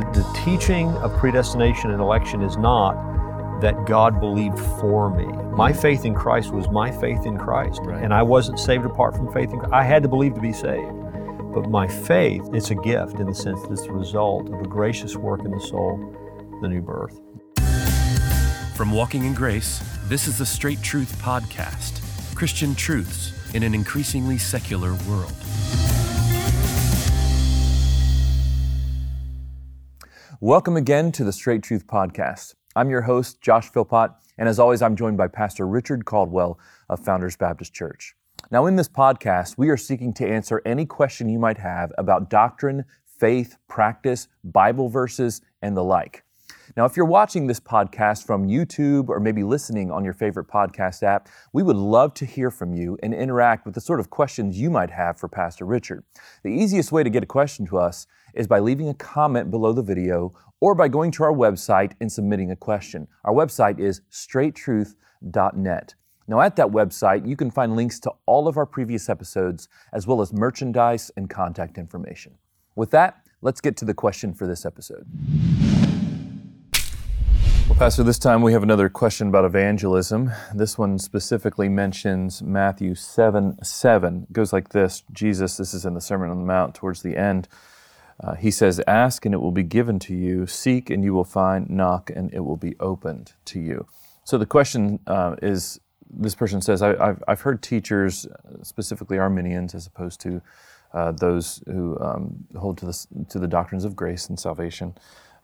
The, the teaching of predestination and election is not that God believed for me. My mm-hmm. faith in Christ was my faith in Christ. Right. And I wasn't saved apart from faith in Christ. I had to believe to be saved. But my faith, it's a gift in the sense that it's the result of a gracious work in the soul, the new birth. From Walking in Grace, this is the Straight Truth Podcast Christian truths in an increasingly secular world. Welcome again to the Straight Truth Podcast. I'm your host, Josh Philpot, and as always, I'm joined by Pastor Richard Caldwell of Founders Baptist Church. Now, in this podcast, we are seeking to answer any question you might have about doctrine, faith, practice, Bible verses, and the like. Now, if you're watching this podcast from YouTube or maybe listening on your favorite podcast app, we would love to hear from you and interact with the sort of questions you might have for Pastor Richard. The easiest way to get a question to us is by leaving a comment below the video or by going to our website and submitting a question. Our website is straighttruth.net. Now, at that website, you can find links to all of our previous episodes, as well as merchandise and contact information. With that, let's get to the question for this episode. Pastor, this time we have another question about evangelism. This one specifically mentions Matthew 7 7. It goes like this Jesus, this is in the Sermon on the Mount towards the end. Uh, he says, Ask and it will be given to you, seek and you will find, knock and it will be opened to you. So the question uh, is this person says, I, have I've heard teachers, specifically Arminians, as opposed to uh, those who um, hold to the, to the doctrines of grace and salvation,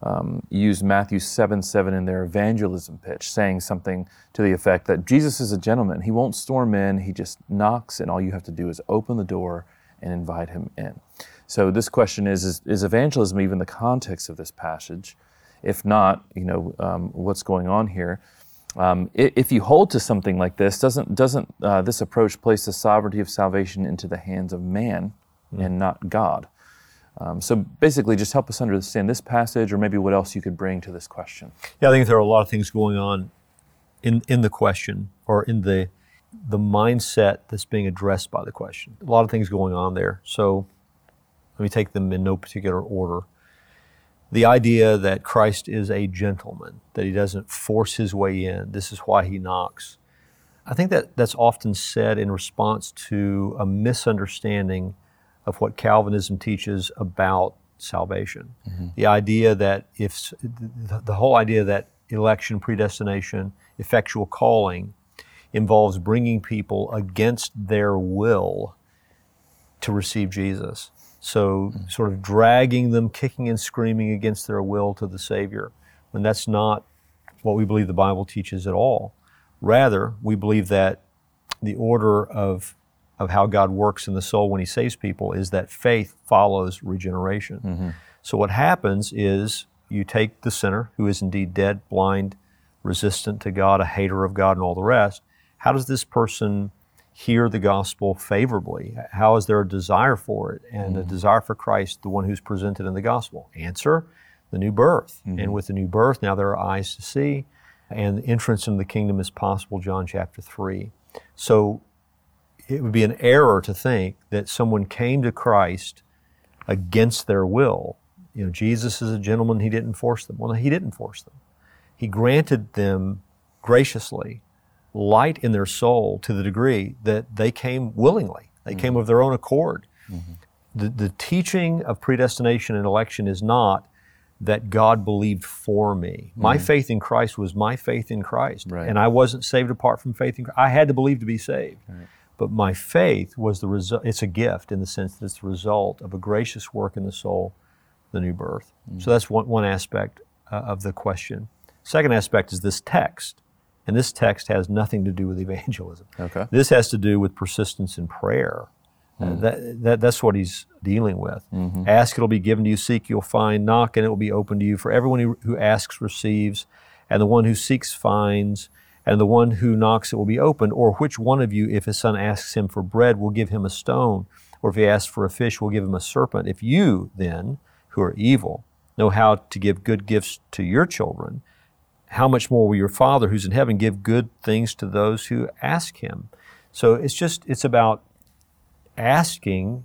um, use Matthew 7 7 in their evangelism pitch, saying something to the effect that Jesus is a gentleman. He won't storm in, he just knocks, and all you have to do is open the door and invite him in. So this question is, is, is evangelism even the context of this passage? If not, you know, um, what's going on here? Um, if you hold to something like this, doesn't, doesn't uh, this approach place the sovereignty of salvation into the hands of man mm. and not God? Um, so basically, just help us understand this passage, or maybe what else you could bring to this question. Yeah, I think there are a lot of things going on in in the question, or in the the mindset that's being addressed by the question. A lot of things going on there. So let me take them in no particular order. The idea that Christ is a gentleman, that he doesn't force his way in, this is why he knocks. I think that that's often said in response to a misunderstanding of what Calvinism teaches about salvation. Mm-hmm. The idea that if the, whole idea that election, predestination, effectual calling involves bringing people against their will to receive Jesus. So, mm-hmm. sort of dragging them, kicking and screaming against their will to the Savior. And that's not what we believe the Bible teaches at all. Rather, we believe that the order of, of how God works in the soul when He saves people is that faith follows regeneration. Mm-hmm. So, what happens is you take the sinner who is indeed dead, blind, resistant to God, a hater of God, and all the rest. How does this person hear the gospel favorably? How is there a desire for it and mm-hmm. a desire for Christ, the one who's presented in the gospel? Answer the new birth. Mm-hmm. And with the new birth, now there are eyes to see, and entrance into the kingdom is possible, John chapter 3. So it would be an error to think that someone came to Christ against their will. You know, Jesus is a gentleman, he didn't force them. Well, he didn't force them. He granted them graciously light in their soul to the degree that they came willingly. They mm-hmm. came of their own accord. Mm-hmm. The, the teaching of predestination and election is not that God believed for me. My mm-hmm. faith in Christ was my faith in Christ. Right. And I wasn't saved apart from faith in Christ. I had to believe to be saved. Right. But my faith was the result, it's a gift in the sense that it's the result of a gracious work in the soul, the new birth. Mm-hmm. So that's one, one aspect uh, of the question. Second aspect is this text. And this text has nothing to do with evangelism. Okay. This has to do with persistence in prayer. Mm. Uh, hmm. that, that, that's what he's dealing with. Mm-hmm. Ask, it'll be given to you. Seek, you'll find. Knock, and it will be open to you. For everyone who, who asks receives, and the one who seeks finds, and the one who knocks, it will be opened. Or which one of you, if his son asks him for bread, will give him a stone? Or if he asks for a fish, will give him a serpent? If you, then, who are evil, know how to give good gifts to your children, how much more will your Father who's in heaven give good things to those who ask him? So it's just, it's about asking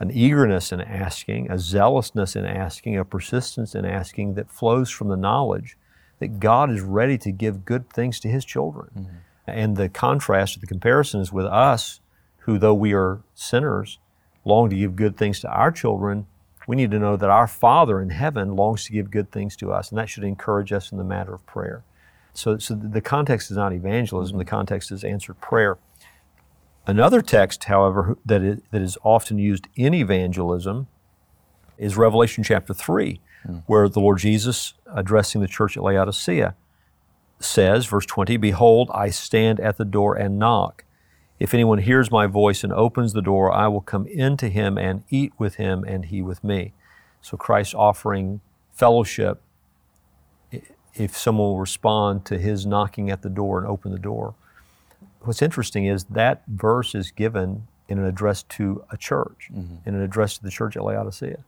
an eagerness in asking, a zealousness in asking, a persistence in asking that flows from the knowledge that God is ready to give good things to His children. Mm-hmm. And the contrast, the comparison is with us, who, though we are sinners, long to give good things to our children. We need to know that our Father in heaven longs to give good things to us, and that should encourage us in the matter of prayer. So, so the context is not evangelism, the context is answered prayer. Another text, however, that is, that is often used in evangelism is Revelation chapter 3, mm. where the Lord Jesus, addressing the church at Laodicea, says, verse 20, Behold, I stand at the door and knock. If anyone hears my voice and opens the door, I will come into him and eat with him and he with me. So Christ offering fellowship if someone will respond to his knocking at the door and open the door what's interesting is that verse is given in an address to a church, mm-hmm. in an address to the church at Laodicea.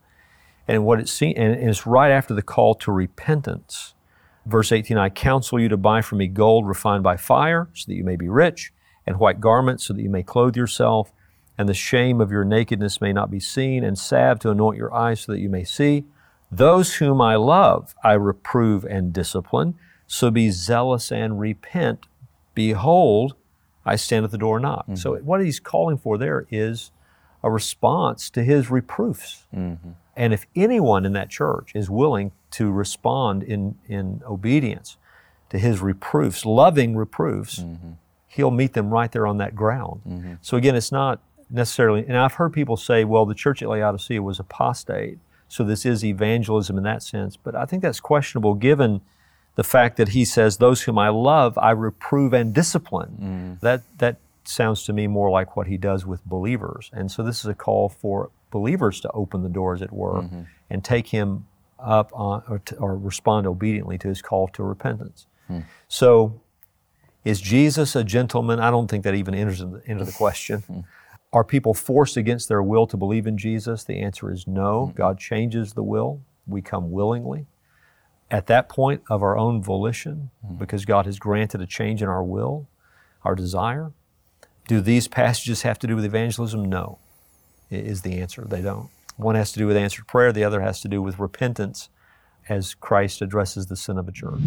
And what it's seen, and it's right after the call to repentance. Verse 18, I counsel you to buy from me gold refined by fire, so that you may be rich, and white garments, so that you may clothe yourself, and the shame of your nakedness may not be seen, and salve to anoint your eyes, so that you may see. Those whom I love, I reprove and discipline. So be zealous and repent. Behold, I stand at the door and knock. Mm-hmm. So what he's calling for there is a response to his reproofs. Mm-hmm. And if anyone in that church is willing to respond in, in obedience to his reproofs, loving reproofs, mm-hmm. he'll meet them right there on that ground. Mm-hmm. So again, it's not necessarily, and I've heard people say, well, the church at Laodicea was apostate, so this is evangelism in that sense. But I think that's questionable given the fact that he says, Those whom I love, I reprove and discipline. Mm. That, that sounds to me more like what he does with believers. And so this is a call for believers to open the door, as it were, mm-hmm. and take him up on, or, to, or, respond obediently to his call to repentance. Mm. So, is Jesus a gentleman? I don't think that even enters into the question. Hmm. Are people forced against their will to believe in Jesus? The answer is no. Mm-hmm. God changes the will. We come willingly at that point of our own volition, mm-hmm. because God has granted a change in our will, our desire. Do these passages have to do with evangelism? No, is the answer. They don't. One has to do with answered prayer, the other has to do with repentance as Christ addresses the sin of a church.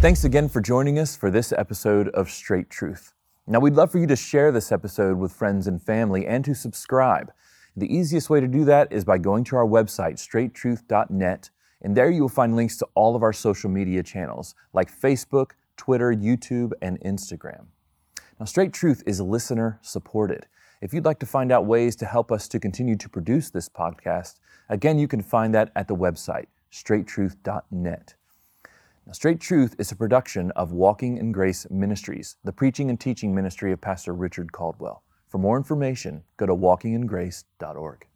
Thanks again for joining us for this episode of Straight Truth. Now, we'd love for you to share this episode with friends and family and to subscribe. The easiest way to do that is by going to our website, straighttruth.net, and there you will find links to all of our social media channels like Facebook, Twitter, YouTube, and Instagram. Now, Straight Truth is listener supported. If you'd like to find out ways to help us to continue to produce this podcast, again, you can find that at the website, straighttruth.net. Now, Straight Truth is a production of Walking in Grace Ministries, the preaching and teaching ministry of Pastor Richard Caldwell. For more information, go to walkingingrace.org.